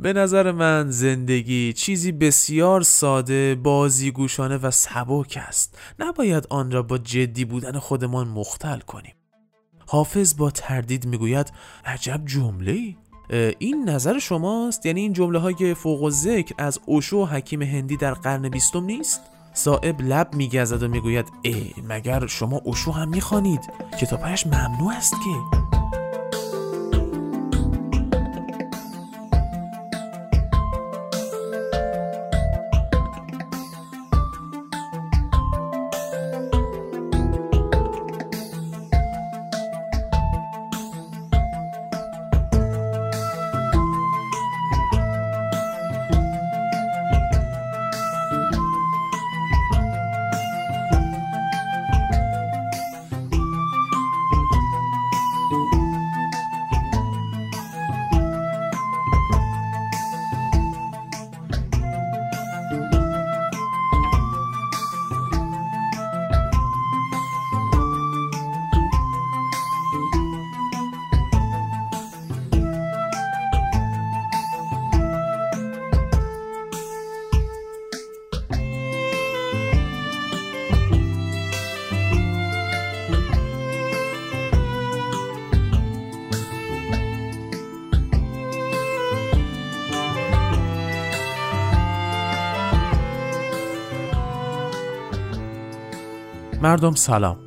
به نظر من زندگی چیزی بسیار ساده، بازیگوشانه و سبک است. نباید آن را با جدی بودن خودمان مختل کنیم. حافظ با تردید می‌گوید عجب جمله این نظر شماست؟ یعنی این جمله های فوق و ذکر از اوشو حکیم هندی در قرن بیستم نیست؟ صاحب لب میگزد و می‌گوید ای مگر شما اوشو هم می‌خوانید؟ کتابهایش ممنوع است که. مردم سلام.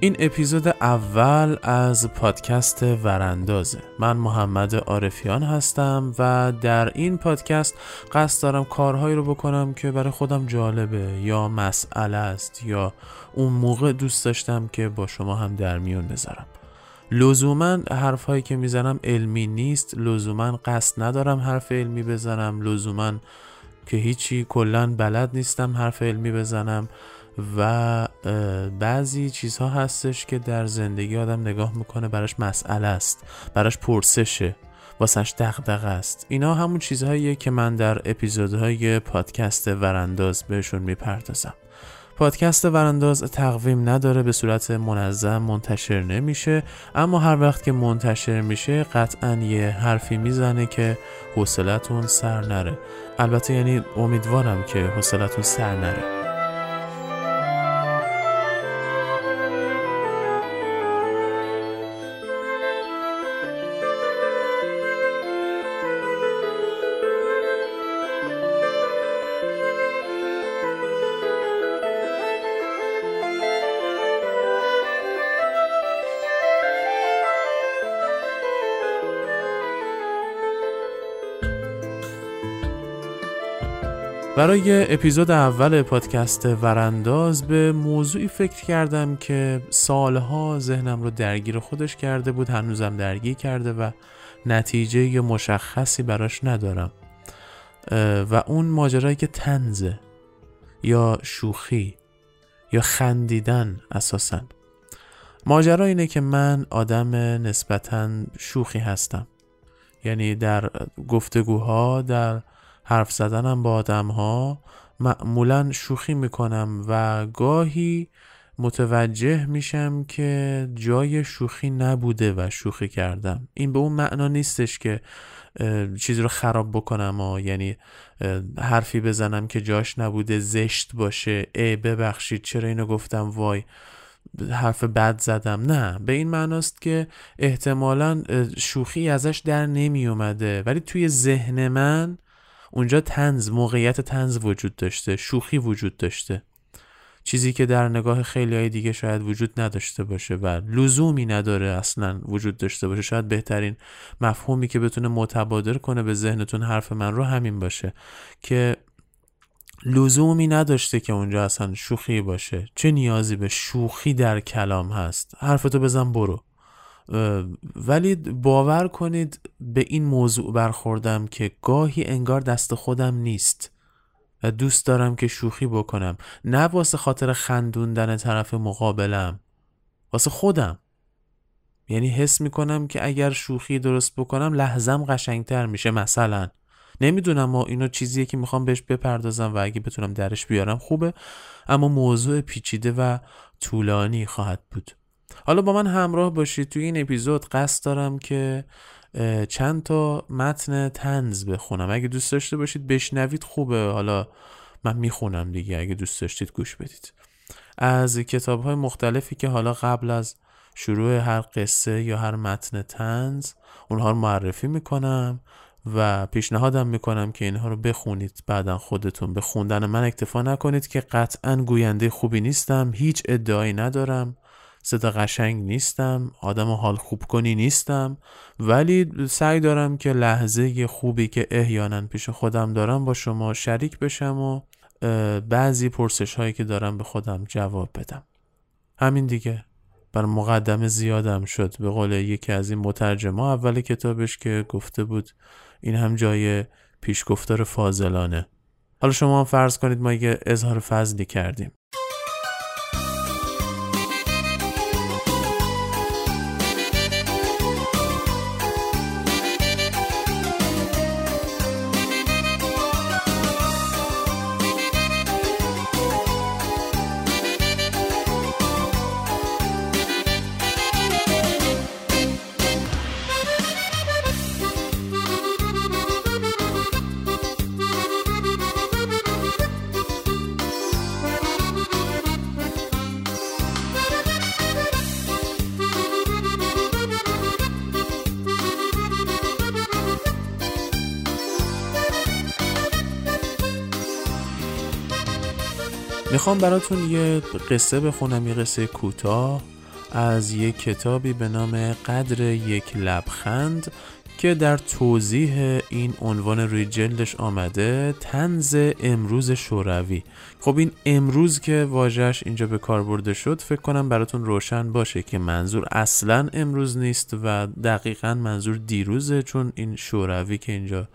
این اپیزود اول از پادکست وراندازه. من محمد عارفیان هستم و در این پادکست قصد دارم کارهایی رو بکنم که برای خودم جالبه یا مسئله است یا اون موقع دوست داشتم که با شما هم در میون بذارم. لزوما حرفهایی که می‌زنم علمی نیست لزوما قصد ندارم حرف علمی بزنم لزوما که هیچی کلا بلد نیستم حرف علمی بزنم. و بعضی چیزها هستش که در زندگی آدم نگاه می‌کنه براش مسئله است براش پرسشه واسش دغدغه است. اینا همون چیزهاییه که من در اپیزودهای پادکست ورانداز بهشون می‌پردازم. پادکست ورانداز تقویم نداره به صورت منظم منتشر نمیشه اما هر وقت که منتشر میشه قطعا یه حرفی می‌زنه که حوصلتون سر نره. البته یعنی امیدوارم که حوصلتون سر نره. برای اپیزود اول پادکست ورانداز به موضوعی فکر کردم که سالها ذهنم رو درگیر خودش کرده بود هنوزم درگیر کرده و نتیجه مشخصی براش ندارم. و اون ماجرایی که تنزه یا شوخی یا خندیدن اساسا. ماجرا اینه که من آدم نسبتا شوخی هستم. یعنی در گفتگوها در حرف زدنم با آدم ها معمولا شوخی می‌کنم و گاهی متوجه میشم که جای شوخی نبوده و شوخی کردم. این به اون معنا نیستش که چیزی رو خراب بکنم و یعنی حرفی بزنم که جاش نبوده زشت باشه ای ببخشید چرا اینو گفتم وای حرف بد زدم. نه به این معناست که احتمالا شوخی ازش در نمی اومده ولی توی ذهن من اونجا تنز موقعیت تنز وجود داشته شوخی وجود داشته. چیزی که در نگاه خیلی های دیگه شاید وجود نداشته باشه و لزومی نداره اصلا وجود داشته باشه. شاید بهترین مفهومی که بتونه متبادر کنه به ذهنتون حرف من رو همین باشه که لزومی نداشته که اونجا اصلا شوخی باشه. چه نیازی به شوخی در کلام هست؟ حرفتو بزن برو. ولی باور کنید به این موضوع برخوردم که گاهی انگار دست خودم نیست و دوست دارم که شوخی بکنم. نه واسه خاطر خندوندن طرف مقابلم واسه خودم. یعنی حس می‌کنم که اگر شوخی درست بکنم لحظم قشنگتر میشه مثلا. نمی‌دونم ما اینو چیزیه که می‌خوام بهش بپردازم و اگه بتونم درش بیارم خوبه اما موضوع پیچیده و طولانی خواهد بود. حالا با من همراه باشید. توی این اپیزود قصد دارم که چند تا متن تنز بخونم. اگه دوست داشته باشید بشنوید خوبه. حالا من می‌خونم دیگه. اگه دوست داشتید گوش بدید. از کتاب های مختلفی که حالا قبل از شروع هر قصه یا هر متن تنز اونها رو معرفی می‌کنم و پیشنهادم می‌کنم که اینها رو بخونید. بعدا خودتون به خوندن من اکتفا نکنید که قطعا گوینده خوبی نیستم. هیچ ادعایی ندارم. صدا قشنگ نیستم آدم حال خوب کنی نیستم. ولی سعی دارم که لحظه خوبی که احیانا پیش خودم دارم با شما شریک بشم و بعضی پرسش هایی که دارم به خودم جواب بدم. همین دیگه. بر مقدم زیادم شد. به قول یکی از این مترجمه اول کتابش که گفته بود این هم جای پیشگفتار فاضلانه. حالا شما هم فرض کنید ما یه اظهار فضلی کردیم. می‌خوام براتون یه قصه بخونم یه قصه کوتاه از یک کتابی به نام قدر یک لبخند که در توضیح این عنوان روی جلدش آمده تنز امروز شوروی. خب این امروز که واژش اینجا به کار برده شد فکر کنم براتون روشن باشه که منظور اصلا امروز نیست و دقیقا منظور دیروزه چون این شوروی که اینجا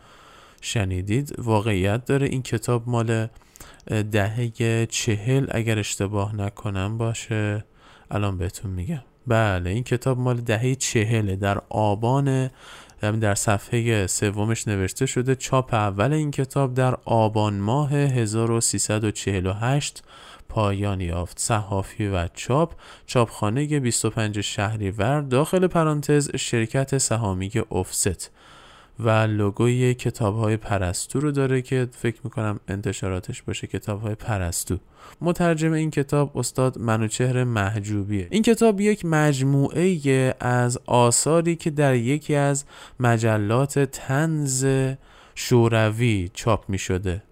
شنیدید واقعیت داره. این کتاب مال دهه چهل اگر اشتباه نکنم باشه. الان بهتون میگم. بله این کتاب مال دهه چهله. در آبان یعنی در صفحه سومش نوشته شده چاپ اول این کتاب در آبان ماه 1348 پایان یافت. صحافی و چاپ. چاپخانه 25 شهریور. داخل پرانتز شرکت سهامی افست. و لوگوی کتاب های پرستو رو داره که فکر می‌کنم انتشاراتش باشه کتاب های پرستو. مترجم این کتاب استاد منوچهر محجوبیه. این کتاب یک مجموعه از آثاری که در یکی از مجلات تنز شوروی چاپ می شده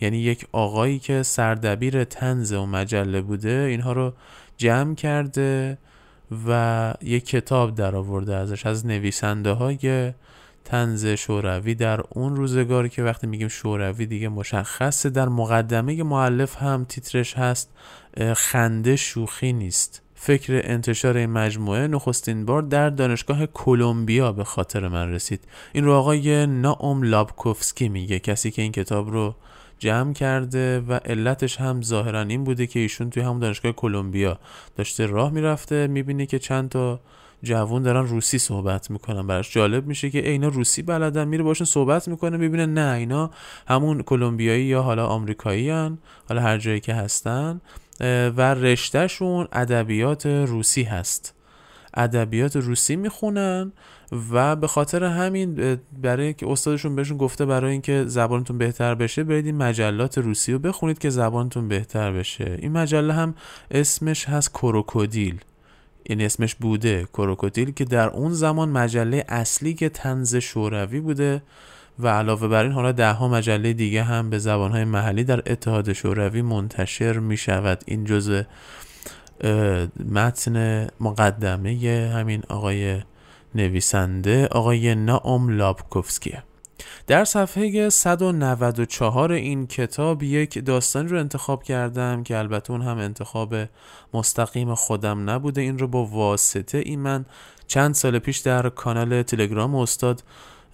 یعنی یک آقایی که سردبیر تنز و مجله بوده اینها رو جمع کرده و یک کتاب در آورده ازش از نویسنده های تنز شوروی در اون روزگاری که وقتی میگیم شوروی دیگه مشخصه در مقدمه معلف هم تیترش هست خنده شوخی نیست. فکر انتشار این مجموعه نخستین بار در دانشگاه کلمبیا به خاطر من رسید. این رو آقای ناوم لابکوفسکی میگه کسی که این کتاب رو جمع کرده و علتش هم ظاهرا این بوده که ایشون توی همون دانشگاه کلمبیا داشته راه می‌رفته می‌بینه که چند تا جوون دارن روسی صحبت می‌کنن. براش جالب میشه که اینا روسی بلدن میره باشون صحبت می‌کنه می‌بینه نه اینا همون کلمبیایی یا حالا آمریکایی هن. حالا هر جایی که هستن و رشتهشون ادبیات روسی هست. ادبیات روسی می‌خونن و به خاطر همین برای که استادشون بهشون گفته برای اینکه زبانتون بهتر بشه برید این مجلات روسی رو بخونید که زبانتون بهتر بشه. این مجله هم اسمش هست کروکودیل. این اسمش بوده کروکودیل که در اون زمان مجله اصلی که تنز شوروی بوده و علاوه بر این حالا ده ها مجله دیگه هم به زبانهای محلی در اتحاد شوروی منتشر می شود این جزء متن مقدمه همین آقای نویسنده آقای ناوم لابکوفسکیه. در صفحه 194 این کتاب یک داستانی رو انتخاب کردم که البته اون هم انتخاب مستقیم خودم نبوده. این رو با واسطه این من چند سال پیش در کانال تلگرام استاد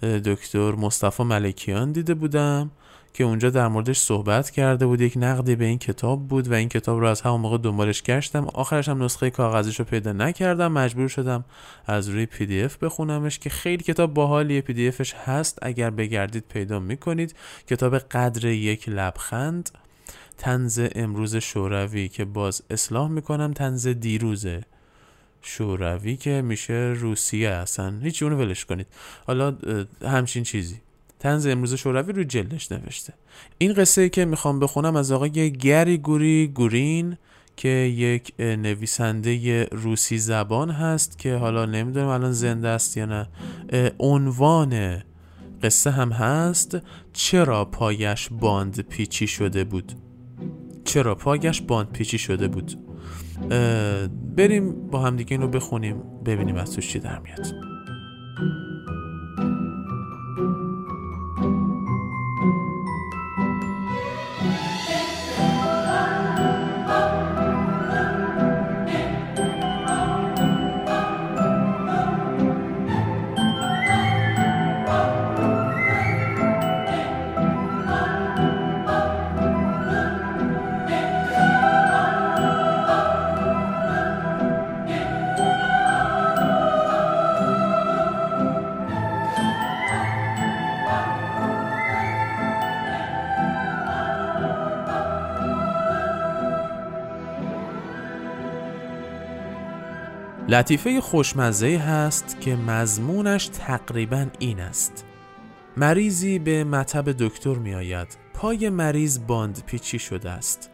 دکتر مصطفی ملکیان دیده بودم. که اونجا در موردش صحبت کرده بود. یک نقدی به این کتاب بود و این کتاب رو از همون موقع دنبالش گشتم. آخرش هم نسخه کاغذیش رو پیدا نکردم. مجبور شدم از روی PDF بخونمش که خیلی کتاب باحالیه. PDF ش هست. اگر بگردید پیدا می‌کنید. کتاب قدر یک لبخند. تنز امروز شوروی که باز اصلاح می‌کنم. تنز دیروزه شوروی که میشه روسیه اصلا. هیچی اونو ولش کنید. حالا همچین چیزی. تنز امروز شوروی رو جلدش نوشته. این قصه ای که می‌خوام بخونم از آقای گری گوری گورین که یک نویسنده روسی زبان هست که حالا نمی‌دونم الان زنده است یا نه. عنوان قصه هم هست. چرا پایش باند پیچی شده بود؟ چرا پایش باند پیچی شده بود؟ بریم با همدیگه این رو بخونیم ببینیم از توش چی در میاد. لطیفه خوشمزه هست که مضمونش تقریبا این است. مریضی به مطب دکتر می آید پای مریض باند پیچی شده است.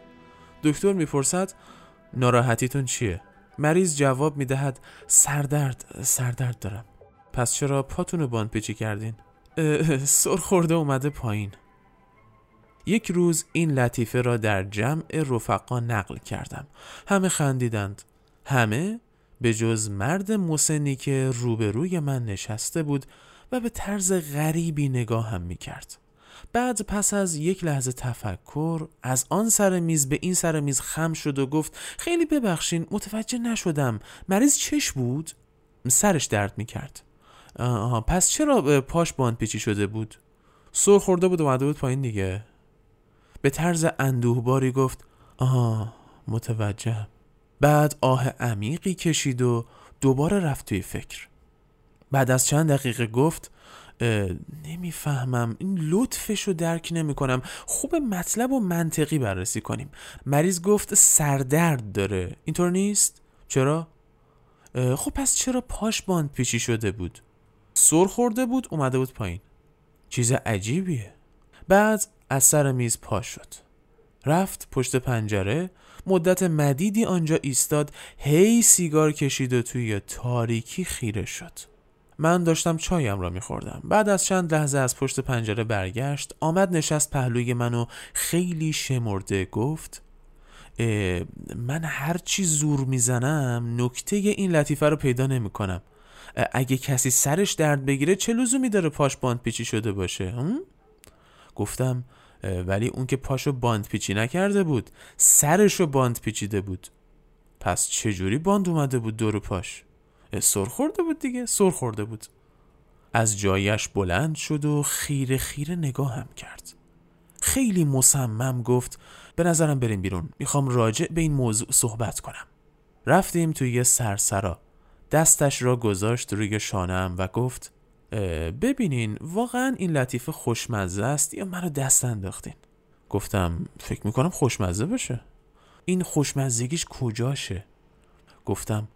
دکتر می‌پرسد ناراحتیتون چیه؟ مریض جواب می دهد سردرد سردرد دارم. پس چرا پاتون باند پیچی کردین؟ سر خورده اومده پایین. یک روز این لطیفه را در جمع رفقا نقل کردم. همه خندیدند. همه؟ به جز مرد مسنی که روبروی من نشسته بود و به طرز غریبی نگاه هم می کرد. بعد پس از یک لحظه تفکر از آن سر میز به این سر میز خم شد و گفت خیلی ببخشین متوجه نشدم مریض چش بود؟ سرش درد می کرد آها پس چرا پاش باند پیچی شده بود؟ سر خورده بود و اومده بود پایین دیگه به طرز اندوهباری گفت آها متوجه بعد آه عمیقی کشید و دوباره رفت توی فکر. بعد از چند دقیقه گفت نمی‌فهمم این لطفش رو درک نمی کنم خوب مطلب و منطقی بررسی کنیم. مریض گفت سردرد داره. اینطور نیست؟ چرا؟ خب پس چرا پاش باند پیچی شده بود؟ سر خورده بود اومده بود پایین. چیز عجیبیه. بعد از سر میز پاش شد. رفت پشت پنجره مدت مدیدی آنجا ایستاد هی سیگار کشید و توی تاریکی خیره شد. من داشتم چایم را میخوردم. بعد از چند لحظه از پشت پنجره برگشت آمد نشست پهلوی منو خیلی شمرده گفت من هرچی زور می‌زنم نکته این لطیفه رو پیدا نمی‌کنم. اگه کسی سرش درد بگیره چه لزومی داره پاش باند پیچی شده باشه؟ گفتم ولی اون که پاشو باند پیچی نکرده بود. سرشو باند پیچیده بود. پس چجوری باند اومده بود دور پاش؟ سر خورده بود دیگه سر خورده بود. از جایش بلند شد و خیره خیره نگاهم کرد. خیلی مصمم گفت به نظرم بریم بیرون. می‌خوام راجع به این موضوع صحبت کنم. رفتیم توی سرسرا. دستش را گذاشت روی شانم و گفت ببینین واقعا این لطیفه خوشمزه است یا منو دست انداختین؟ گفتم فکر می‌کنم خوشمزه باشه. این خوشمزگیش کجاشه؟ گفتم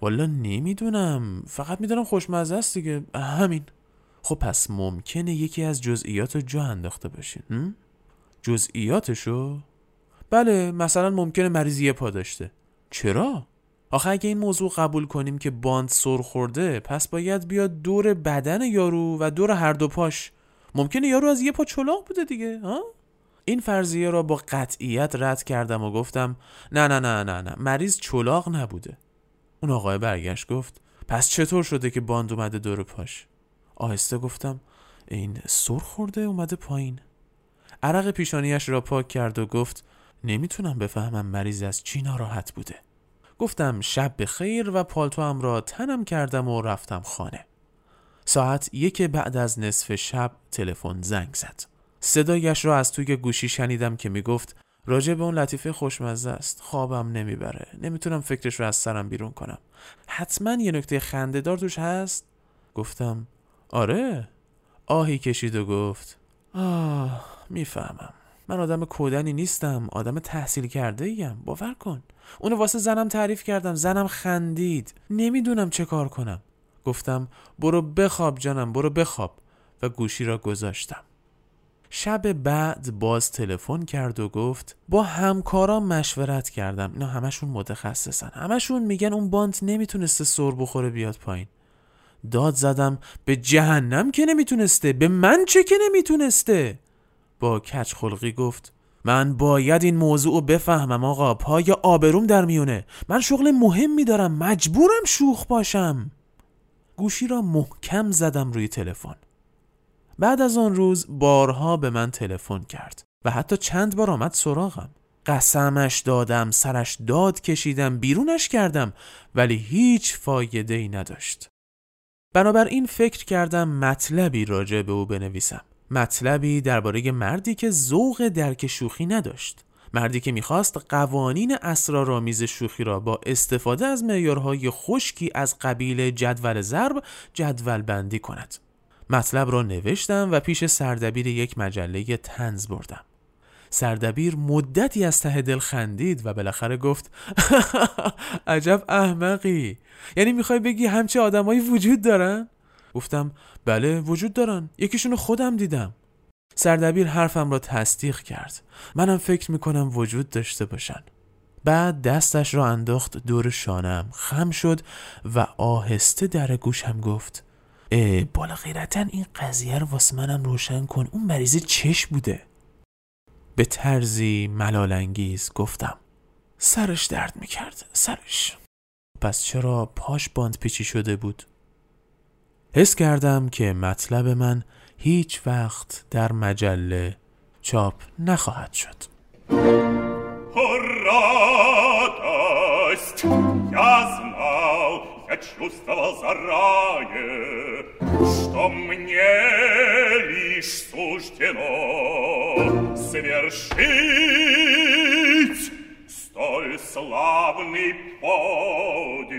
والا نمی‌دونم فقط می‌دونم خوشمزه است دیگه. همین. خب پس ممکنه یکی از جزئیات رو جا انداخته باشین جزئیاتشو؟ بله مثلا ممکنه مریضی یه پا داشته. چرا؟ آخه اگه این موضوع قبول کنیم که باند سر خورده پس باید بیاد دور بدن یارو و دور هر دو پاش. ممکنه یارو از یه پا چلاق بوده دیگه ها؟ این فرضیه را با قطعیت رد کردم و گفتم نه نه نه نه نه مریض چلاق نبوده. اون آقای برگشت گفت پس چطور شده که باند اومده دور پاش؟ آهسته گفتم این سر خورده اومده پایین. عرق پیشانیش را پاک کرد و گفت نمی‌تونم بفهمم مریض از چی ناراحت بوده. گفتم شب به خیر و پالتوام را تنم کردم و رفتم خانه. ساعت یک بعد از نصف شب تلفن زنگ زد. صدایش را از توی گوشی شنیدم که می‌گفت راجع به اون لطیفه خوشمزه است. خوابم نمی‌بره. نمی‌تونم فکرش رو از سرم بیرون کنم. حتما یه نکته خندهدار توش هست؟ گفتم آره. آهی کشید و گفت آه می‌فهمم. من آدم کودنی نیستم آدم تحصیل کرده ایم باور کن. اونو واسه زنم تعریف کردم. زنم خندید. نمی‌دونم چه کار کنم. گفتم برو بخواب جانم برو بخواب. و گوشی را گذاشتم. شب بعد باز تلفن کرد و گفت با همکارام مشورت کردم. اینا همشون متخصصن. همشون میگن اون باند نمی‌تونسته سر بخوره بیاد پایین. داد زدم به جهنم که نمی‌تونسته به من چه که نمی‌تونسته؟ با کچ خلقی گفت من باید این موضوع رو بفهمم آقا پای آبروم در میونه. من شغل مهمی دارم مجبورم شوخ باشم. گوشی را محکم زدم روی تلفن. بعد از آن روز بارها به من تلفن کرد و حتی چند بار آمد سراغم. قسمش دادم سرش داد کشیدم بیرونش کردم ولی هیچ فایده ای نداشت. بنابراین فکر کردم مطلبی راجع به او بنویسم. مطلبی درباره مردی که ذوق درک شوخی نداشت. مردی که می‌خواست قوانین اسرارآمیز شوخی را با استفاده از معیارهای خشکی از قبیل جدول ضرب جدول بندی کند. مطلب را نوشتم و پیش سردبیر یک مجله تنز بردم. سردبیر مدتی از ته دل خندید و بالاخره گفت عجب احمقی! یعنی می‌خوای بگی همچه آدمایی وجود دارن؟ گفتم بله وجود دارن. یکیشونو خودم دیدم. سردبیر حرفم را تصدیق کرد. منم فکر می‌کنم وجود داشته باشن. بعد دستش را انداخت دور شانم. خم شد و آهسته در گوشم گفت بالا غیرتا این قضیه رو واسه منم روشن کن. اون مریضی چش بوده. به طرزی ملالانگیز گفتم سرش درد می‌کرد سرش. پس چرا پاش باند پیچی شده بود؟ حس کردم که مطلب من هیچ وقت در مجله چاپ نخواهد شد Я чувствовал заранее, что мне лишь суждено совершить столь славный подвиг.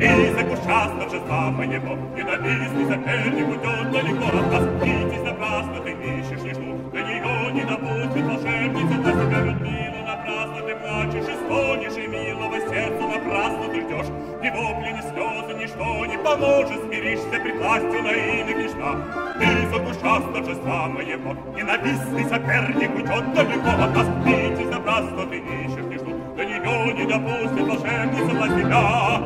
Близок ужасно же самого, ненавистный соперник уйдет далеко от нас. Видись напрасно, ты ищешь лишь до нее не добудет волшебница, для себя любила напрасно, ты плачешь и стонешь, и милого сердца напрасно ты ждешь. Ни вопли, ни слезы, ничто не поможет, смиришься пред властью на имя княжна. Близок ужасно же самого, ненавистный соперник уйдет далеко от нас. Видись напрасно, ты ищешь до нее не допустит волшебница для тебя.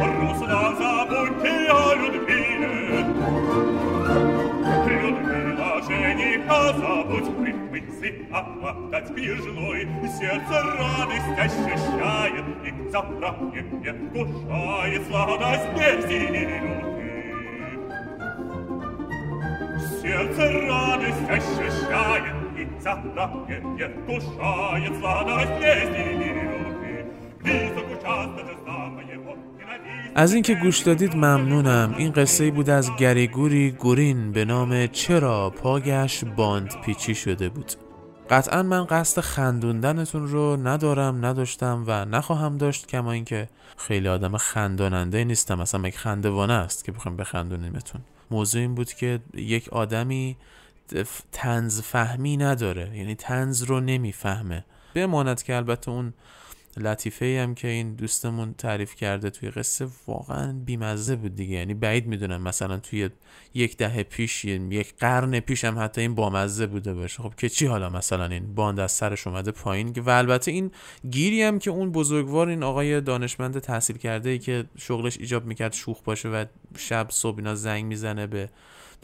Грустно забудь ты о Людмиле, Людмила жениха забудь при мысли оплакать княжной, Сердце радость ощущает и завтра не вкушает сладость безделюты. Сердце радость ощущает и завтра не вкушает сладость безделюты. Близок участок же самого از اینکه گوش دادید ممنونم این قصه بود از گریگوری گورین به نام چرا پاگش باند پیچی شده بود قطعا من قصد خندوندنتون رو ندارم نداشتم و نخواهم داشت کما اینکه خیلی آدم خنداننده نیستم اصلا یک خندوانه است که بخوام بخندونیمتون موضوع این بود که یک آدمی تنز فهمی نداره. یعنی تنز رو نمی‌فهمه. بماند که البته اون لطیفه هم که این دوستمون تعریف کرده توی قصه واقعا بیمزه بود دیگه. یعنی بعید می‌دونم مثلا توی یک دهه پیش یک قرن پیش هم حتی این بامزه بوده باشه. خب که چی حالا مثلا این باند از سرش اومده پایین؟ و البته این گیری هم که اون بزرگوار این آقای دانشمند تحصیل کرده ای که شغلش ایجاب می‌کرد شوخ باشه و شب صبح اینا زنگ می‌زنه به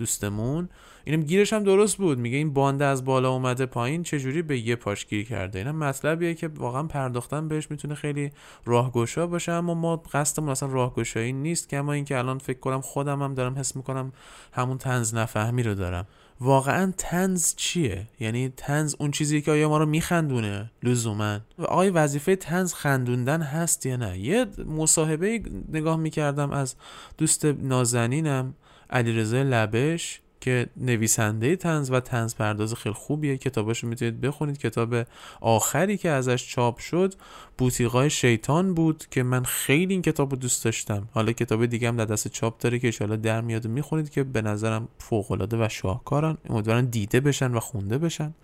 دوستمون. اینم گیرش هم درست بود. میگه این بانده از بالا اومده پایین چجوری به یه پاش گیر کرده؟ اینم مطلبیه که واقعا پرداختن بهش می‌تونه خیلی راهگشا باشه. اما ما قصدمون اصلا راهگشایی نیست که اما اینکه الان فکر کنم خودم هم دارم حس می‌کنم همون تنز نفهمی رو دارم. واقعا تنز چیه؟ یعنی تنز اون چیزی که آیا ما رو میخندونه؟ لزوما. آقای وظیفه تنز خندوندن هست یا نه؟ یه مصاحبه نگاه می‌کردم از دوست نازنینم. علیرضا لبش که نویسنده تنز و تنز پرداز خیلی خوبیه. کتاباشو می‌تونید بخونید. کتاب آخری که ازش چاپ شد بوتیقای شیطان بود که من خیلی این کتاب رو دوست داشتم. حالا کتاب دیگه هم در دست چاپ داره که ایشالا در میاد می‌خونید که به نظرم فوقالعاده و شاهکارن. امیدوارم دیده بشن و خونده بشن.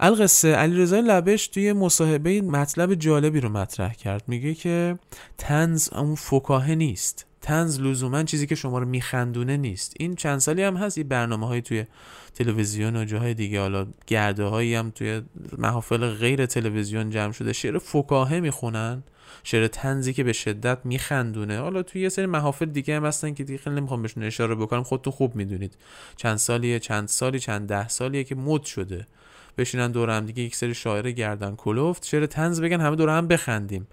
القصه. علی رضای لبش توی مصاحبه مطلب جالبی رو مطرح کرد. میگه که تنز اون فکاهه نیست. تنز لزوما چیزی که شما رو میخندونه نیست. این چند سالی هم هست این برنامه های توی تلویزیون و جاهای دیگه. حالا گرده هایی هم توی محافل غیر تلویزیون جمع شده. شعر فکاهه می‌خونن. شعر تنزی که به شدت میخندونه. حالا توی یه سری محافل دیگه هم هستن که دیگه خیلی نمی‌خوام بهشون اشاره بکنم. خودتون خوب می‌دونید. چند سالیه چند سالی چند ده سالیه که مد شده. بشینن دور هم دیگه یک سری شاعر گردن کلفت شعر تنز بگن همه دور هم بخندیم.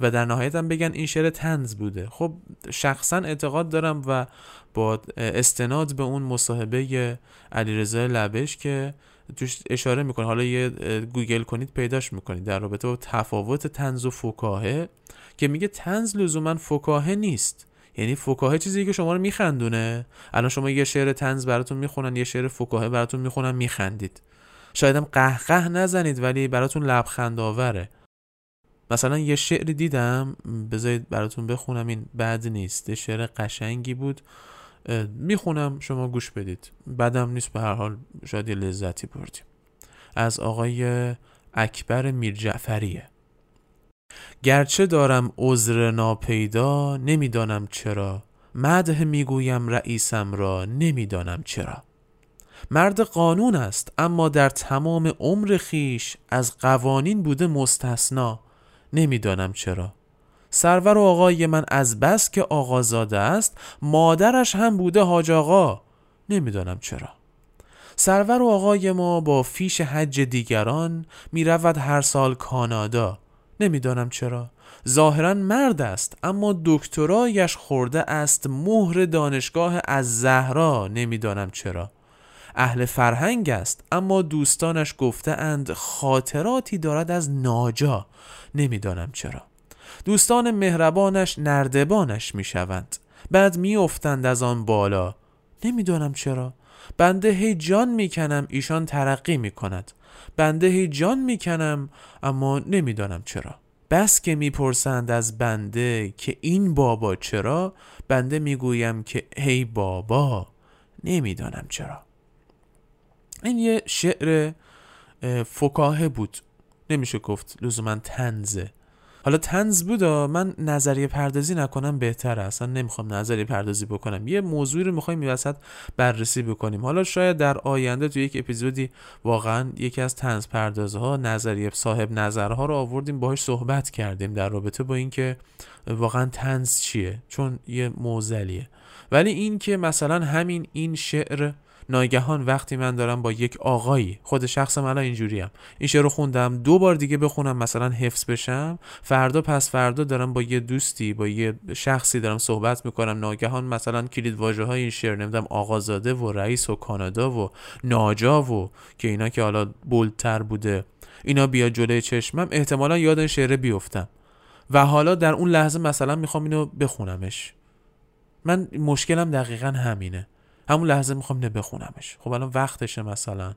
و در نهایت هم بگن این شعر تنز بوده. خب شخصا اعتقاد دارم و با استناد به اون مصاحبه علیرضا لبش که توش اشاره می‌کنه. حالا یه گوگل کنید پیداش می‌کنید. در رابطه با تفاوت تنز و فکاهه که میگه تنز لزوما فکاهه نیست. یعنی فکاهه چیزی که شما رو میخندونه. الان شما یه شعر تنز براتون می‌خونن یه شعر فکاهه براتون می‌خونن میخندید. شاید هم قهقه نزنید ولی براتون لبخند آوره مثلا یه شعر دیدم بذارید براتون بخونم این بد نیست شعر قشنگی بود. می‌خونم شما گوش بدید. بدم نیست به هر حال شاید یه لذتی بردیم. از آقای اکبر میرجعفریه. گرچه دارم عذر ناپیدا نمی‌دانم چرا. مده می‌گویم رئیسم را نمی‌دانم چرا. مرد قانون است اما در تمام عمر خیش از قوانین بوده مستثنا. نمی‌دانم چرا. سرور و آقای من از بس که آقازاده است مادرش هم بوده حاج آقا. نمی‌دانم چرا. سرور و آقای ما با فیش حج دیگران می رود هر سال کانادا. نمی‌دانم چرا. ظاهرا مرد است اما دکترایش خورده است مهر دانشگاه از زهرا. نمی‌دانم چرا. اهل فرهنگ است اما دوستانش گفته اند خاطراتی دارد از ناجا. نمی‌دانم چرا. دوستان مهربانش نردبانش می‌شوند. بعد میافتند از آن بالا. نمی‌دانم چرا. بنده هی جان می‌کنم ایشان ترقی می‌کند. بنده هی جان می‌کنم اما نمی‌دانم چرا. بس که می‌پرسند از بنده که این بابا چرا بنده می‌گویم که هی بابا نمی‌دانم چرا. این یه شعر فکاهه بود. نمیشه گفت لزوما تنزه حالا تنز بود من نظریه پردازی نکنم بهتره. اصلا نمی‌خوام نظریه پردازی بکنم. یه موضوعی رو می‌خوایم این وسط بررسی بکنیم. حالا شاید در آینده تو یک اپیزودی واقعا یکی از تنز پردازها نظریه صاحب نظرها رو آوردیم باهاش صحبت کردیم در رابطه با اینکه واقعا تنز چیه؟ چون یه موزلیه. ولی این که مثلا همین این شعر ناگهان وقتی من دارم با یک آقایی خود شخص من اینجوریم این شعر رو خوندم دو بار دیگه بخونم مثلا حفظ بشم فردا پس فردا دارم با یه دوستی با یه شخصی دارم صحبت می‌کنم ناگهان مثلا کلید واژه های این شعر نمی‌دونم آقازاده و رئیس و کانادا و ناجا و که اینا که حالا بولتر بوده اینا بیا جلوی چشمم احتمالا یاد این شعر بیفتم. و حالا در اون لحظه مثلا می‌خوام اینو بخونمش. من مشکلم دقیقا همینه. همون لحظه می‌خوام اینو بخونمش. خب الان وقتشه مثلا.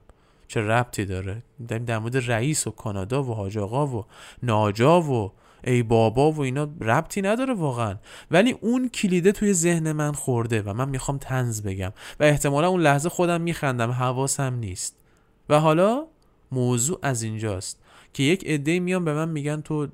چه ربطی داره؟ داریم در مورد رئیس و کانادا و حاج آقا و ناجا و ای بابا و اینا ربطی نداره واقعا. ولی اون کلیده توی ذهن من خورده و من می‌خوام تنز بگم. و احتمالا اون لحظه خودم میخندم. حواسم نیست. و حالا موضوع از اینجاست که یک عده میان به من میگن تو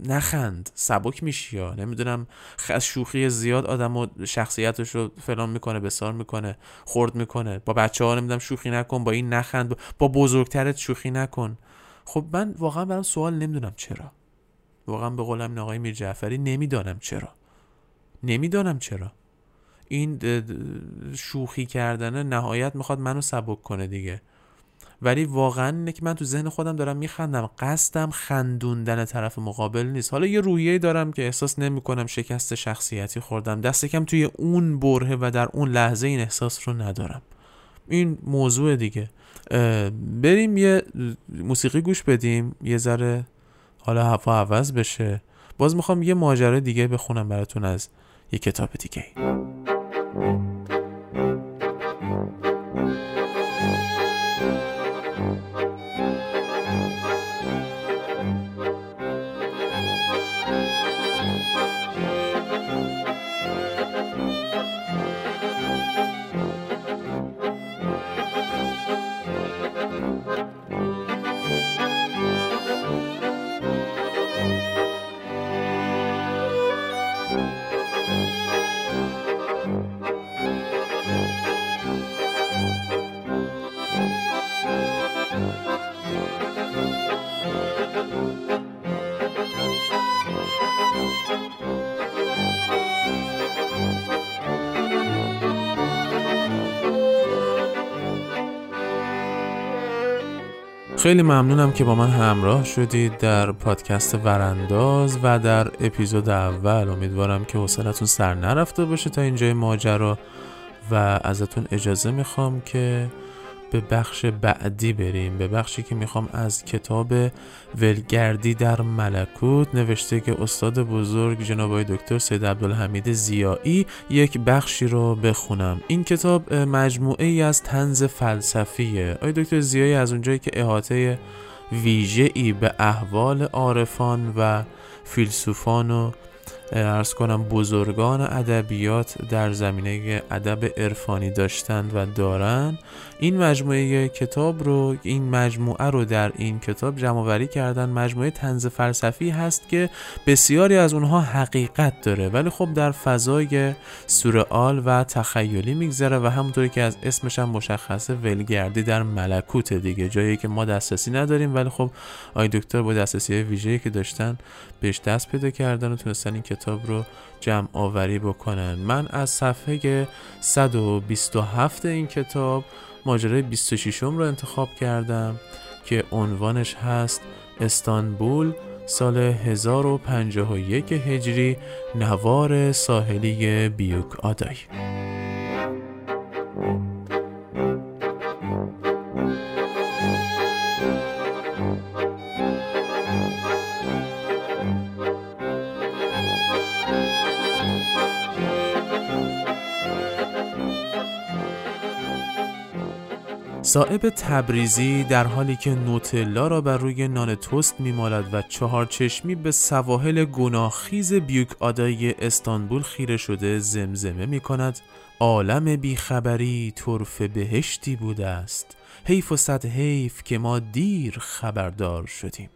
نخند. سبک میشی یا؟ نمی‌دونم. از شوخی زیاد آدم و شخصیتش رو فلان می‌کنه بسار می‌کنه خورد می‌کنه. با بچه ها نمی‌دونم شوخی نکن با این نخند. با بزرگترت شوخی نکن. خب من واقعا برام سوال نمی‌دونم چرا. واقعا به قولم آقای میر جعفری نمی‌دانم چرا. نمی‌دانم چرا. این شوخی کردنه نهایت می‌خواد منو سبک کنه دیگه. ولی واقعا اینه که من تو ذهن خودم دارم میخندم. قصدم خندوندن طرف مقابل نیست. حالا یه رویه دارم که احساس نمی‌کنم شکست شخصیتی خوردم. دست کم توی اون بره و در اون لحظه این احساس رو ندارم. این موضوع دیگه. بریم یه موسیقی گوش بدیم. یه ذره حالا هوا عوض بشه. باز می‌خوام یه ماجرا دیگه بخونم براتون از یه کتاب دیگه خیلی ممنونم که با من همراه شدید در پادکست ورانداز و در اپیزود اول. امیدوارم که حوصلتون سر نرفته باشه تا اینجای ماجرا و ازتون اجازه می‌خوام که به بخش بعدی بریم به بخشی که می‌خوام از کتاب ولگردی در ملکوت نوشته که استاد بزرگ جناب دکتر سید عبدالحمید زیایی یک بخشی رو بخونم. این کتاب مجموعه ای از تنز فلسفیه. آقای دکتر زیایی از اونجایی که احاطه ویژه ای به احوال عارفان و فیلسوفان و ارز کنم بزرگان ادبیات در زمینه ادب عرفانی داشتند و دارن این مجموعه کتاب رو این مجموعه رو در این کتاب جمع وری کردن. مجموعه تنز فلسفی هست که بسیاری از اونها حقیقت داره ولی خب در فضای سورئال و تخیلی میگذره و همونطوری که از اسمش هم مشخصه ولگردی در ملکوت دیگه. جایی که ما دسترسی نداریم ولی خب آی دکتر با دسترسی ویژه‌ای که داشتن بهش دست پیدا کردن و تونستن این کتاب رو جمع آوری بکنن. من از صفحه 127 این کتاب ماجرای 26 رو انتخاب کردم که عنوانش هست استانبول سال 1051 هجری نوار ساحلی بیوک آدای. صاحب تبریزی در حالی که نوتلا را بر روی نان توست میمالد و چهار چشمی به سواحل گناهخیز بیوک آدای استانبول خیره شده زمزمه می کند عالم بیخبری طرف بهشتی بوده است. حیف و صد حیف که ما دیر خبردار شدیم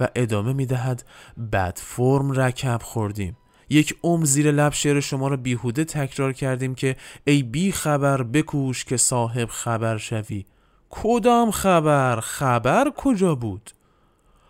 و ادامه می دهد بد فرم رکب خوردیم. یک عمر زیر لب شعر شما را بیهوده تکرار کردیم که ای بی خبر بکوش که صاحب خبر شوی. کدام خبر؟ خبر کجا بود؟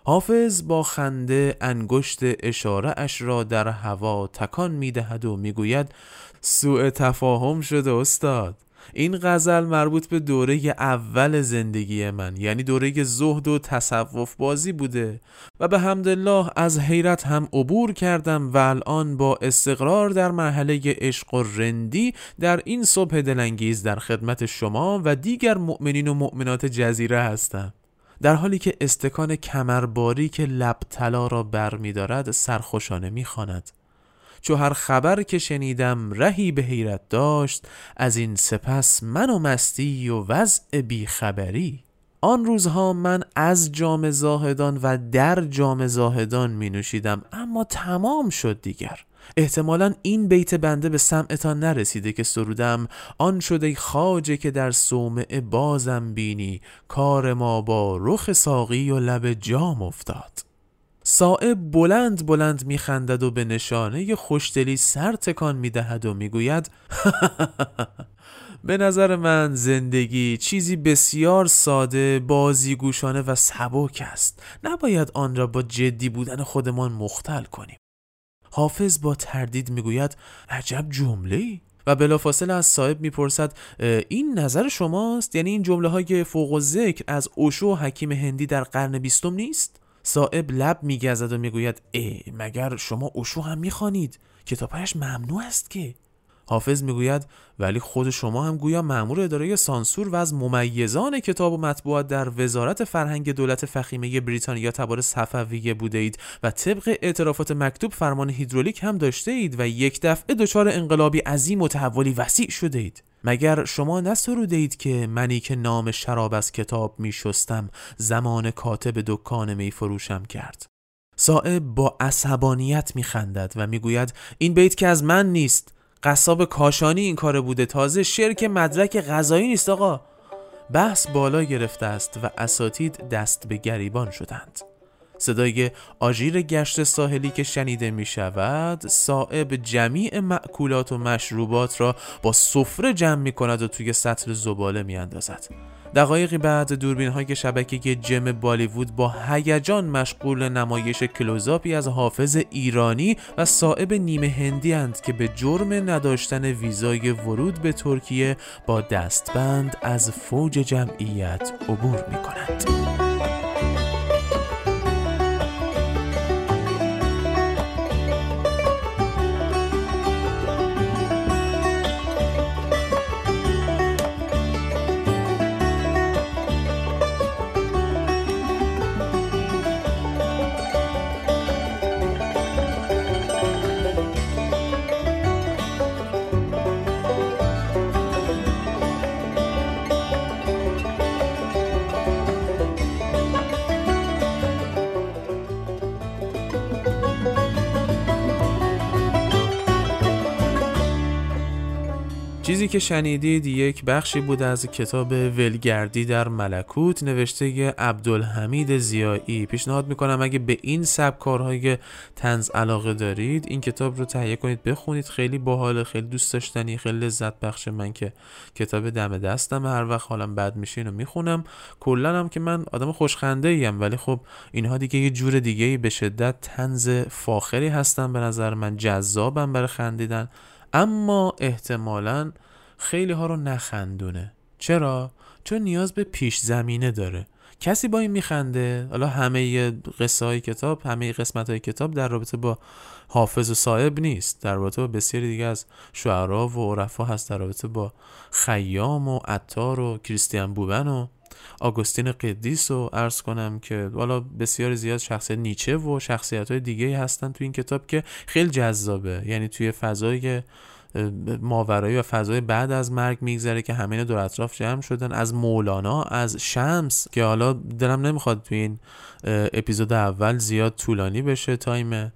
حافظ با خنده انگشت اشاره اش را در هوا تکان می‌دهد و می‌گوید سوء تفاهم شده استاد. این غزل مربوط به دوره اول زندگی من یعنی دوره زهد و تصوف بازی بوده و به حمدالله از حیرت هم عبور کردم و الان با استقرار در مرحله عشق و رندی در این صبح دلانگیز در خدمت شما و دیگر مؤمنین و مؤمنات جزیره هستم در حالی که استکان کمرباری که لب طلا را بر می دارد سرخوشانه می خاند. چو هر خبر که شنیدم رهی به حیرت داشت از این سپس من و مستی و وضع بیخبری آن روزها من از جام زاهدان و در جام زاهدان می نوشیدم اما تمام شد دیگر. احتمالا این بیت بنده به سمعتان نرسیده که سرودم آن شده خاجه که در صومعه بازم بینی کار ما با رخ ساقی و لب جام افتاد. صاحب بلند بلند میخندد و به نشانه خوشدلی سر تکان می‌دهد و می‌گوید به نظر من زندگی چیزی بسیار ساده بازیگوشانه و سبک است. نباید آن را با جدی بودن خودمان مختل کنیم. حافظ با تردید می‌گوید عجب جمله و بلافاصله از صاحب می‌پرسد این نظر شماست؟ یعنی این جمله های فوق و ذکر از اوشو حکیم هندی در قرن بیستم نیست؟ صاحب لب میگزد و می‌گوید ای مگر شما اوشو هم می‌خوانید کتابهایش ممنوع است که؟ حافظ می‌گوید ولی خود شما هم گویا مأمور اداره سانسور و از ممیزان کتاب و مطبوعات در وزارت فرهنگ دولت فخیمه بریتانیا تبار صفویه بوده اید و طبق اعترافات مکتوب فرمان هیدرولیک هم داشته اید و یک دفعه دچار انقلابی عظیم و تحولی وسیع شده اید. مگر شما نسروده اید که منی که نام شراب از کتاب می شستم زمان کاتب دکان می فروشم کرد؟ صاحب با عصبانیت می خندد و می گوید این بیت که از من نیست. قصاب کاشانی این کار بوده. تازه شرک مدرک غذایی نیست آقا. بحث بالا گرفته است و اساتید دست به گریبان شدند. صدای آژیر گشت ساحلی که شنیده می شود صاحب جمیع معکولات و مشروبات را با سفره جمع می کند و توی سطل زباله می اندازد. دقایقی بعد دوربین های شبکه جم بالیوود با هیجان مشغول نمایش کلوزاپی از حافظ ایرانی و صاحب نیمه هندی اند که به جرم نداشتن ویزای ورود به ترکیه با دستبند از فوج جمعیت عبور می کنند. چیزی که شنیدید یک بخشی بود از کتاب ولگردی در ملکوت نوشته عبدالحمید زیایی. پیشنهاد می‌کنم اگه به این سبک کارهای تنز علاقه دارید این کتاب رو تهیه کنید بخونید. خیلی باحال خیلی دوست داشتنی خیلی لذت بخش من که کتاب دم دستم هر وقت حالم بد میشه اینو می‌خونم. کلا هم که من آدم خوشخنده ایم ولی خب اینها دیگه یه جور دیگه به شدت تنز فاخری هستن به نظر من جذابم برای خندیدن. اما احتمالا خیلی ها رو نخندونه. چرا؟ چون نیاز به پیش زمینه داره. کسی با این میخنده حالا همه قصه های کتاب همه قسمت های کتاب در رابطه با حافظ و صاحب نیست. در رابطه با بسیاری دیگه از شعرا و عرفا هست. در رابطه با خیام و عطار و کریستیان بوبن و آگوستین قدیس رو عرض کنم که والا بسیار زیاد شخصیت نیچه و شخصیت های دیگه هستن تو این کتاب که خیلی جذابه. یعنی توی فضای ماورایی و فضای بعد از مرگ میگذره که همه دور اطراف جمع شدن. از مولانا از شمس که حالا دلم نمی‌خواد تو این اپیزود اول زیاد طولانی بشه تایم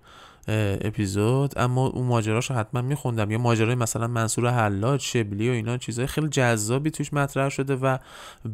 اپیزود اما اون ماجراش رو حتما میخوندم. یا ماجرای مثلا منصور حلاج شبلی و اینا چیزای خیلی جذابی توش مطرح شده و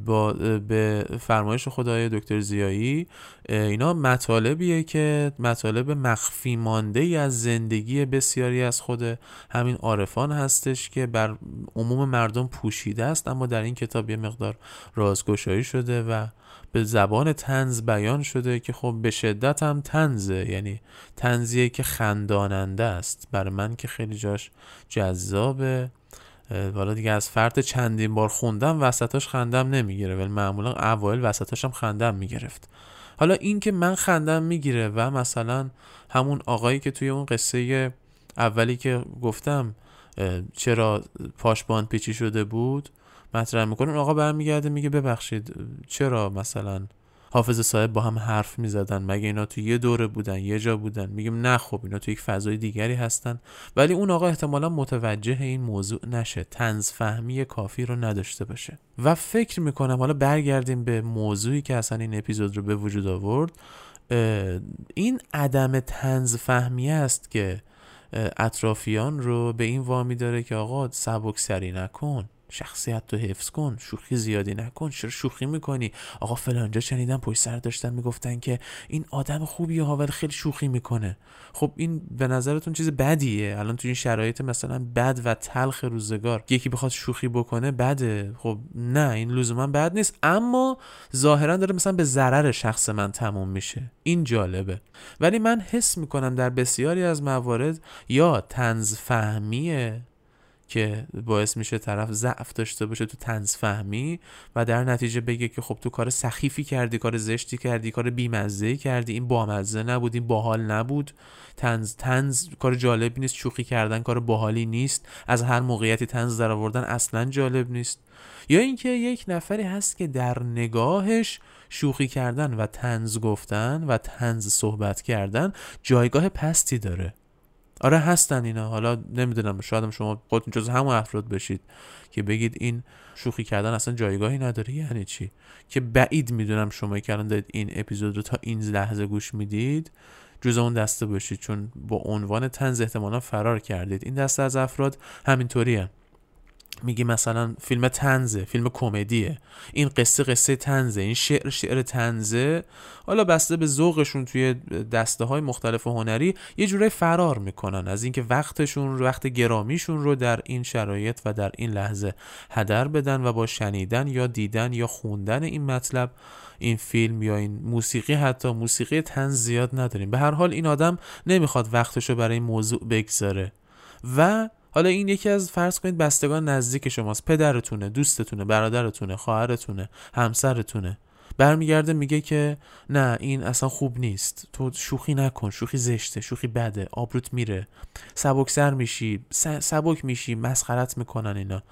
با به فرمایش خدای دکتر زیایی اینا مطالبیه که مطالب مخفی مانده ای از زندگی بسیاری از خود همین عارفان هستش که بر عموم مردم پوشیده است اما در این کتاب یه مقدار رازگشایی شده و به زبان تنز بیان شده که خب به شدت هم تنزه یعنی تنزیه که خنداننده است. برای من که خیلی جاش جذابه. حالا دیگه از فرد چندین بار خوندم وسطاش خندم نمی‌گیره. ولی معمولا اوایل وسطاش هم خندم می‌گرفت. حالا این که من خندم می‌گیره و مثلا همون آقایی که توی اون قصه اولی که گفتم چرا پاشبان پیچی شده بود؟ مطرح می‌کنه اون آقا برمیگرده میگه ببخشید چرا مثلا حافظ صاحب با هم حرف می‌زدن؟ مگه اینا تو یه دوره بودن یه جا بودن؟ میگم نه خب اینا تو یک فضای دیگری هستن. ولی اون آقا احتمالا متوجه این موضوع نشه تنز فهمی کافی رو نداشته باشه. و فکر می‌کنم حالا برگردیم به موضوعی که اصلا این اپیزود رو به وجود آورد این عدم تنز فهمی است که اطرافیان رو به این وامی داره که آقا سبک سری نکن. شخصیت تو حفظ کن شوخی زیادی نکن چرا شوخی می‌کنی؟ آقا فلانجا شنیدم پشت سر داشتن می‌گفتن که این آدم خوبیه ها ولی خیلی شوخی می‌کنه. خب این به نظرتون چیز بدیه؟ الان تو این شرایط مثلا بد و تلخ روزگار یکی بخواد شوخی بکنه بده. خب نه این لزوما بد نیست. اما ظاهرا داره مثلا به ضرر شخص من تموم میشه. این جالبه. ولی من حس می‌کنم در بسیاری از موارد یا تنز فهمیه که باعث میشه طرف ضعف داشته باشه تو تنز فهمی و در نتیجه بگه که خب تو کار سخیفی کردی کار زشتی کردی کار بیمزه کردی. این بامزه نبود این باحال نبود. تنز تنز کار جالبی نیست شوخی کردن کار باحالی نیست. از هر موقعیتی تنز در آوردن اصلا جالب نیست. یا اینکه یک نفری هست که در نگاهش شوخی کردن و تنز گفتن و تنز صحبت کردن جایگاه پستی داره. آره هستن اینا. حالا نمی‌دونم شاید شما خودتون جز همون افراد بشید که بگید این شوخی کردن اصلا جایگاهی نداره. یعنی چی؟ که بعید می‌دونم شما که الان دارید این اپیزود رو تا این لحظه گوش می‌دید جز اون دسته باشید. چون با عنوان تنز احتمالا فرار کردید. این دسته از افراد همینطوریه. میگی مثلا فیلم تنزه فیلم کمدیه. این قصه قصه تنزه این شعر شعر تنزه حالا بسته به ذوقشون توی دسته های مختلف هنری یه جوره فرار می‌کنن از اینکه وقتشون وقت گرامیشون رو در این شرایط و در این لحظه هدر بدن و با شنیدن یا دیدن یا خوندن این مطلب این فیلم یا این موسیقی حتی موسیقی تنز زیاد نداریم. به هر حال این آدم نمی‌خواد وقتشو برای این موضوع بگذاره. و حالا این یکی از فرض کنید بستگان نزدیک شماست. پدرتونه دوستتونه برادرتونه خواهرتونه همسرتونه. برمیگرده میگه که نه این اصلا خوب نیست. تو شوخی نکن شوخی زشته شوخی بده آبروت میره. سبکسر میشی سبک میشی مسخرت می‌کنن اینا.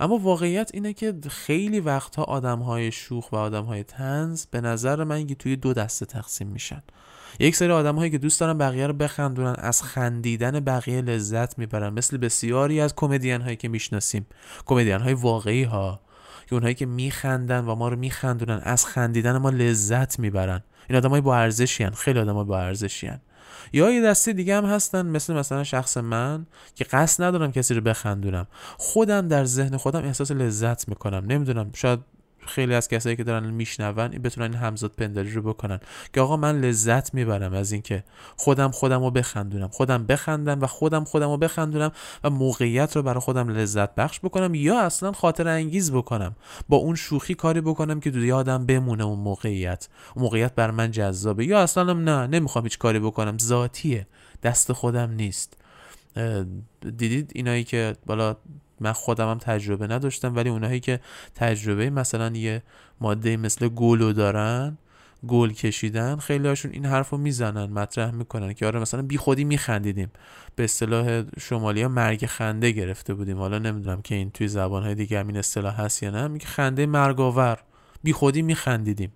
اما واقعیت اینه که خیلی وقتها آدم های شوخ و آدم های تنز به نظر من توی دو دسته تقسیم میشن. یک سری آدم هایی که دوست دارن بقیه رو بخندونن از خندیدن بقیه لذت می‌برن. مثل بسیاری از کمدین هایی که می‌شناسیم. کمدین های واقعی ها که اونهایی که میخندن و ما رو میخندونن از خندیدن ما لذت می‌برن. این آدم های با ارزشی خیلی آدم های با ارزشی یا یه دسته دیگه هم هستن مثل مثلا شخص من که قصد ندارم کسی رو بخندونم. خودم در ذهن خودم احساس لذت می‌کنم. نمی‌دونم شاید خیلی از کسایی که دارن میشنون بتونن این همزاد پنداری رو بکنن. که آقا من لذت می‌برم از اینکه خودم خودم رو بخندونم. خودم بخندم و خودم خودم رو بخندونم و موقعیت رو برای خودم لذت بخش بکنم یا اصلا خاطر انگیز بکنم. با اون شوخی کاری بکنم که دو یادم بمونه اون موقعیت. اون موقعیت بر من جذابه. یا اصلا نه نمی‌خوام هیچ کاری بکنم. ذاتیه. دست خودم نیست. دیدید اینایی که بالا من خودم هم تجربه نداشتم ولی اونایی که تجربه مثلا یه ماده مثل گلو دارن گل کشیدن خیلی هاشون این حرف رو می‌زنن مطرح می‌کنن که آره مثلا بی خودی میخندیدیم. به اصطلاح شمالی ها مرگ خنده گرفته بودیم. حالا نمی‌دونم که این توی زبان های دیگه همین اصطلاح هست یا نه میگه خنده مرگاور. بی خودی میخندیدیم.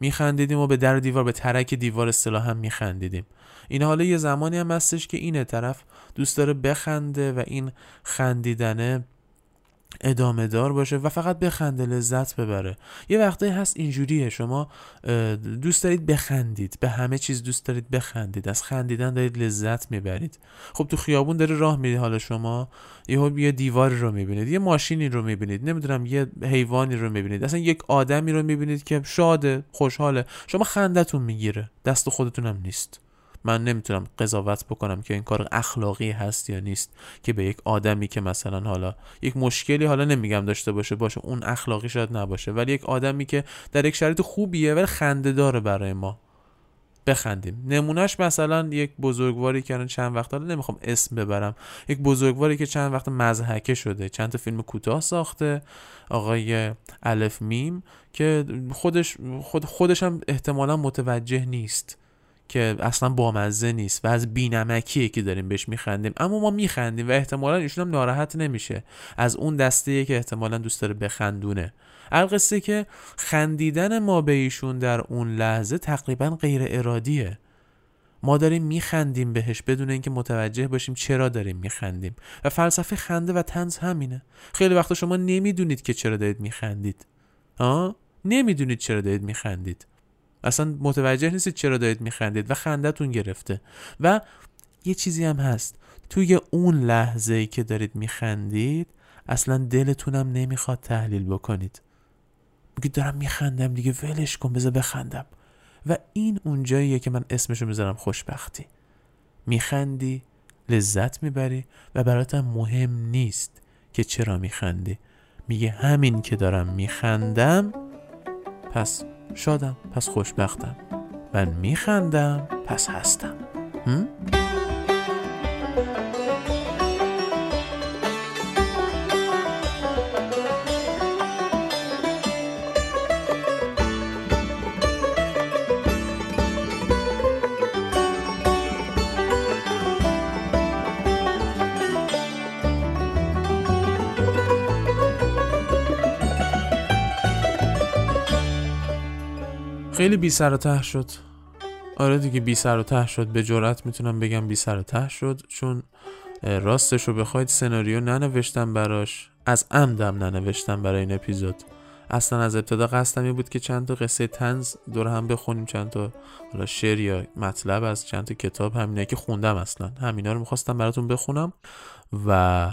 میخندیدیم و به در دیوار به ترک دیوار اصطلاح هم میخندیدیم. این حالا یه زمانی هم هستش که اینه طرف دوست داره بخنده و این خندیدنه ادامه دار باشه و فقط بخنده لذت ببره. یه وقتایی هست اینجوریه شما دوست دارید بخندید به همه چیز دوست دارید بخندید از خندیدن دارید لذت می‌برید. خب تو خیابون داره راه میری حالا شما یه یه دیواری رو می‌بینید یه ماشینی رو می‌بینید نمی‌دونم یه حیوانی رو می‌بینید اصلا یک آدمی رو می‌بینید که شاده خوشحاله. شما خندتون می‌گیره دست خودتون هم نیست. من نمی‌تونم قضاوت بکنم که این کار اخلاقی هست یا نیست که به یک آدمی که مثلا حالا یک مشکلی حالا نمیگم داشته باشه باشه اون اخلاقی شاید نباشه ولی یک آدمی که در یک شرایط خوبیه ولی خنده داره برای ما. بخندیم. نمونهش مثلا یک بزرگواری که چند وقت حالا نمی‌خوام اسم ببرم یک بزرگواری که چند وقت مزهکه شده. چند تا فیلم کوتاه ساخته آقای الف میم که خودش خود خودش هم احتمالا متوجه نیست. که اصلا بامزه نیست و از بینمکیه که داریم بهش میخندیم. اما ما میخندیم و احتمالا ایشون هم ناراحت نمیشه. از اون دسته که احتمالا دوست داره بخندونه. القصه که خندیدن ما به ایشون در اون لحظه تقریبا غیر ارادیه. ما داریم میخندیم بهش بدون اینکه متوجه باشیم چرا داریم میخندیم. و فلسفه خنده و تنز همینه. خیلی وقتا شما نمی‌دونید که چرا دارید میخندید. ها نمی‌دونید چرا دارید میخندید. اصلا متوجه نیستید چرا دارید میخندید و خندتون گرفته. و یه چیزی هم هست. توی اون لحظه ای که دارید میخندید اصلا دلتونم نمی‌خواد تحلیل بکنید. میگید دارم میخندم دیگه ولش کن بذار بخندم. و این اونجاییه که من اسمشو می‌ذارم خوشبختی. میخندی لذت می‌بری و براتم مهم نیست که چرا میخندی. میگه همین که دارم میخندم پس شادم پس خوشبختم. من میخندم پس هستم. خیلی بی سر و ته شد. آره دیگه بی سر و ته شد. به جرات می‌تونم بگم بی سر و ته شد چون راستش رو بخواید سناریو ننوشتم براش. از عمدم ننوشتم برای این اپیزود. اصلا از ابتدا قصدم بود که چند تا قصه تنز دور هم بخونیم چند تا حالا شعر یا مطلب از چند تا کتاب همینه که خوندم اصلا. همینا رو می‌خواستم براتون بخونم و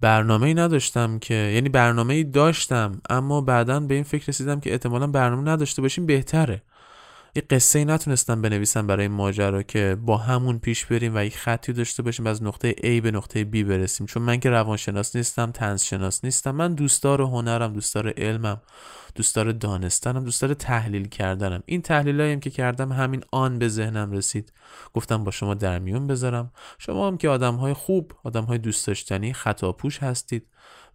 برنامه ای نداشتم که یعنی برنامه ای داشتم اما بعدا به این فکر رسیدم که احتمالا برنامه نداشته باشیم بهتره. یه قصه ای نتونستم بنویسم برای ماجرا که با همون پیش بریم و یک خطی داشته باشیم از نقطه A به نقطه B برسیم. چون من که روانشناس نیستم تنز شناس نیستم. من دوستدار هنرم دوستدار علمم دوستدار دانستنم دوستدار تحلیل کردنم. این تحلیل که کردم همین آن به ذهنم رسید. گفتم با شما در میون بذارم. شما هم که آدم های خوب آدم های دوست داشتنی خطا پوش هستید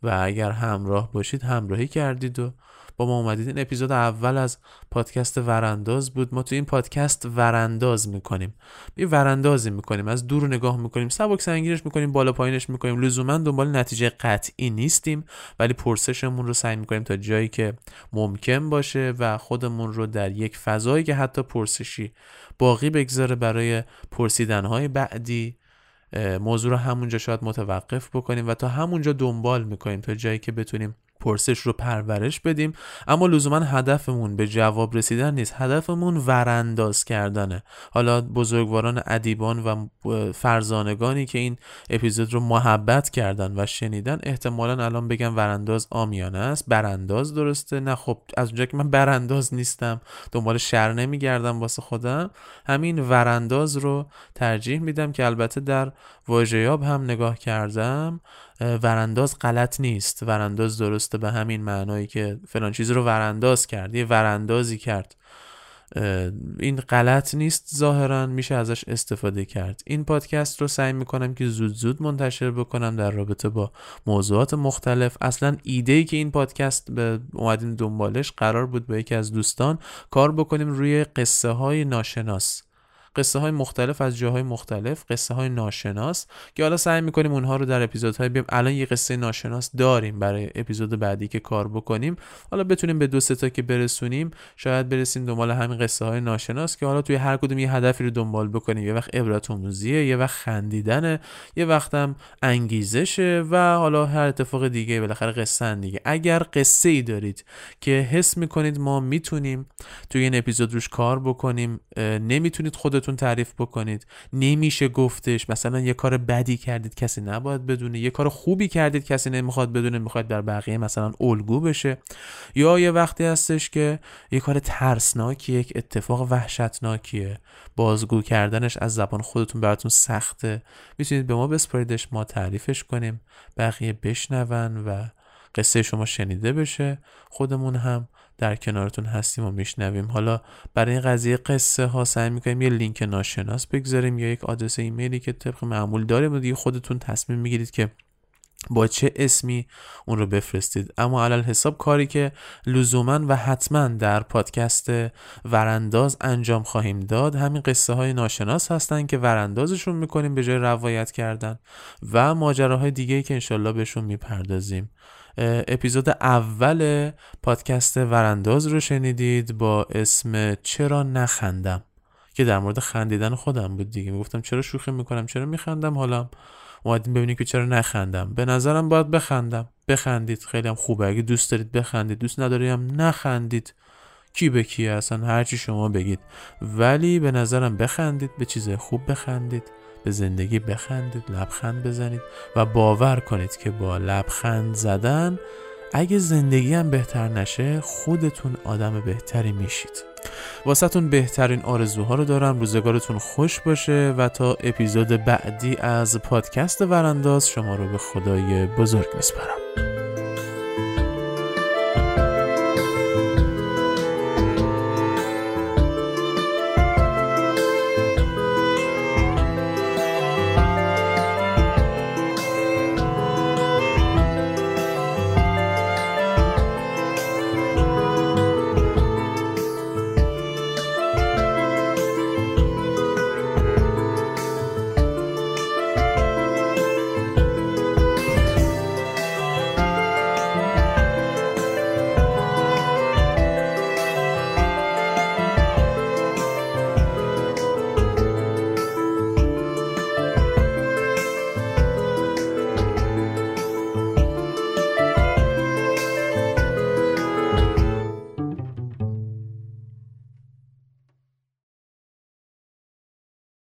و اگر همراه باشید همراهی کردید و با ما اومدید. این اپیزود اول از پادکست ورانداز بود. ما تو این پادکست ورانداز می‌کنیم. یه وراندازی می‌کنیم. از دور نگاه می‌کنیم. سبک سنگینش می‌کنیم. بالا پایینش می‌کنیم. لزوما دنبال نتیجه قطعی نیستیم. ولی پرسشمون رو سعی می‌کنیم تا جایی که ممکن باشه و خودمون رو در یک فضایی که حتی پرسشی باقی بگذاره برای پرسیدنهای بعدی موضوع رو همونجا شاید متوقف بکنیم و تا همونجا دنبال می‌کنیم تا جایی که بتونیم پرسش رو پرورش بدیم. اما لزوما هدفمون به جواب رسیدن نیست. هدفمون ورانداز کردنه. حالا بزرگواران ادیبان و فرزانگانی که این اپیزود رو محبت کردن و شنیدن احتمالا الان بگم ورانداز آمیانه است. برانداز درسته؟ نه خب از اونجا که من برانداز نیستم. دنبال شر نمیگردم واسه خودم. همین ورانداز رو ترجیح میدم که البته در واژه‌یاب هم نگاه کردم ورانداز غلط نیست. ورانداز درسته به همین معنایی که فلان چیز رو ورانداز کرد یه وراندازی کرد. این غلط نیست ظاهرا میشه ازش استفاده کرد. این پادکست رو سعی می‌کنم که زود زود منتشر بکنم در رابطه با موضوعات مختلف. اصلا ایده ای که این پادکست به اومدیم دنبالش قرار بود با یکی از دوستان کار بکنیم روی قصه های ناشناس. قصه های مختلف از جاهای مختلف قصه های ناشناس که حالا سعی می‌کنیم اونها رو در اپیزودهای بیم الان یه قصه ناشناس داریم برای اپیزود بعدی که کار بکنیم. حالا بتونیم به دو تا که برسونیم شاید برسیم دنبال همین قصه های ناشناس که حالا توی هر کدوم یه هدفی رو دنبال بکنیم. یه وقت عبرت آموزیه یه وقت خندیدنه یه وقتم انگیزشه و حالا هر اتفاق دیگه بالاخره قصه دیگه. اگر قصه ای دارید که حس می‌کنید ما می‌تونیم توی این اپیزود روش کار بکنیم نمی‌تونید خودتون خودتون تعریف بکنید. نمیشه گفتش مثلا یه کار بدی کردید کسی نباید بدونه. یه کار خوبی کردید کسی نمی‌خواد بدونه می‌خواد در بقیه مثلا الگو بشه. یا یه وقتی هستش که یه کار ترسناکی یک اتفاق وحشتناکیه. بازگو کردنش از زبان خودتون براتون سخته. می‌تونید به ما بسپاریدش ما تعریفش کنیم. بقیه بشنون و قصه شما شنیده بشه. خودمون هم در کنارتون هستیم و میشنویم. حالا برای این قضیه قصه ها سعی می‌کنیم یه لینک ناشناس بگذاریم یا یک آدرس ایمیلی که طبق معمول داریم و خودتون تصمیم می‌گیرید که با چه اسمی اون رو بفرستید. اما علل حساب کاری که لزوما و حتما در پادکست ورانداز انجام خواهیم داد همین قصه های ناشناس هستن که وراندازشون می‌کنیم به جای روایت کردن و ماجراهای دیگه که انشالله بهشون می‌پردازیم. اپیزود اول پادکست ورانداز رو شنیدید با اسم چرا نخندم؟ که در مورد خندیدن خودم بود دیگه. می‌گفتم چرا شوخی می‌کنم؟ چرا میخندم؟ حالا اومدیم ببینید که چرا نخندم. به نظرم باید بخندم. بخندید. خیلی هم خوبه. اگه دوست دارید بخندید. دوست نداریم نخندید. کی به کیه؟ اصلا هرچی شما بگید. ولی به نظرم بخندید. به چیز خوب بخندید. به زندگی بخندید لبخند بزنید و باور کنید که با لبخند زدن اگه زندگی هم بهتر نشه خودتون آدم بهتری میشید. واسهتون بهترین آرزوها رو دارم. روزگارتون خوش باشه و تا اپیزود بعدی از پادکست ورانداز شما رو به خدای بزرگ میسپارم.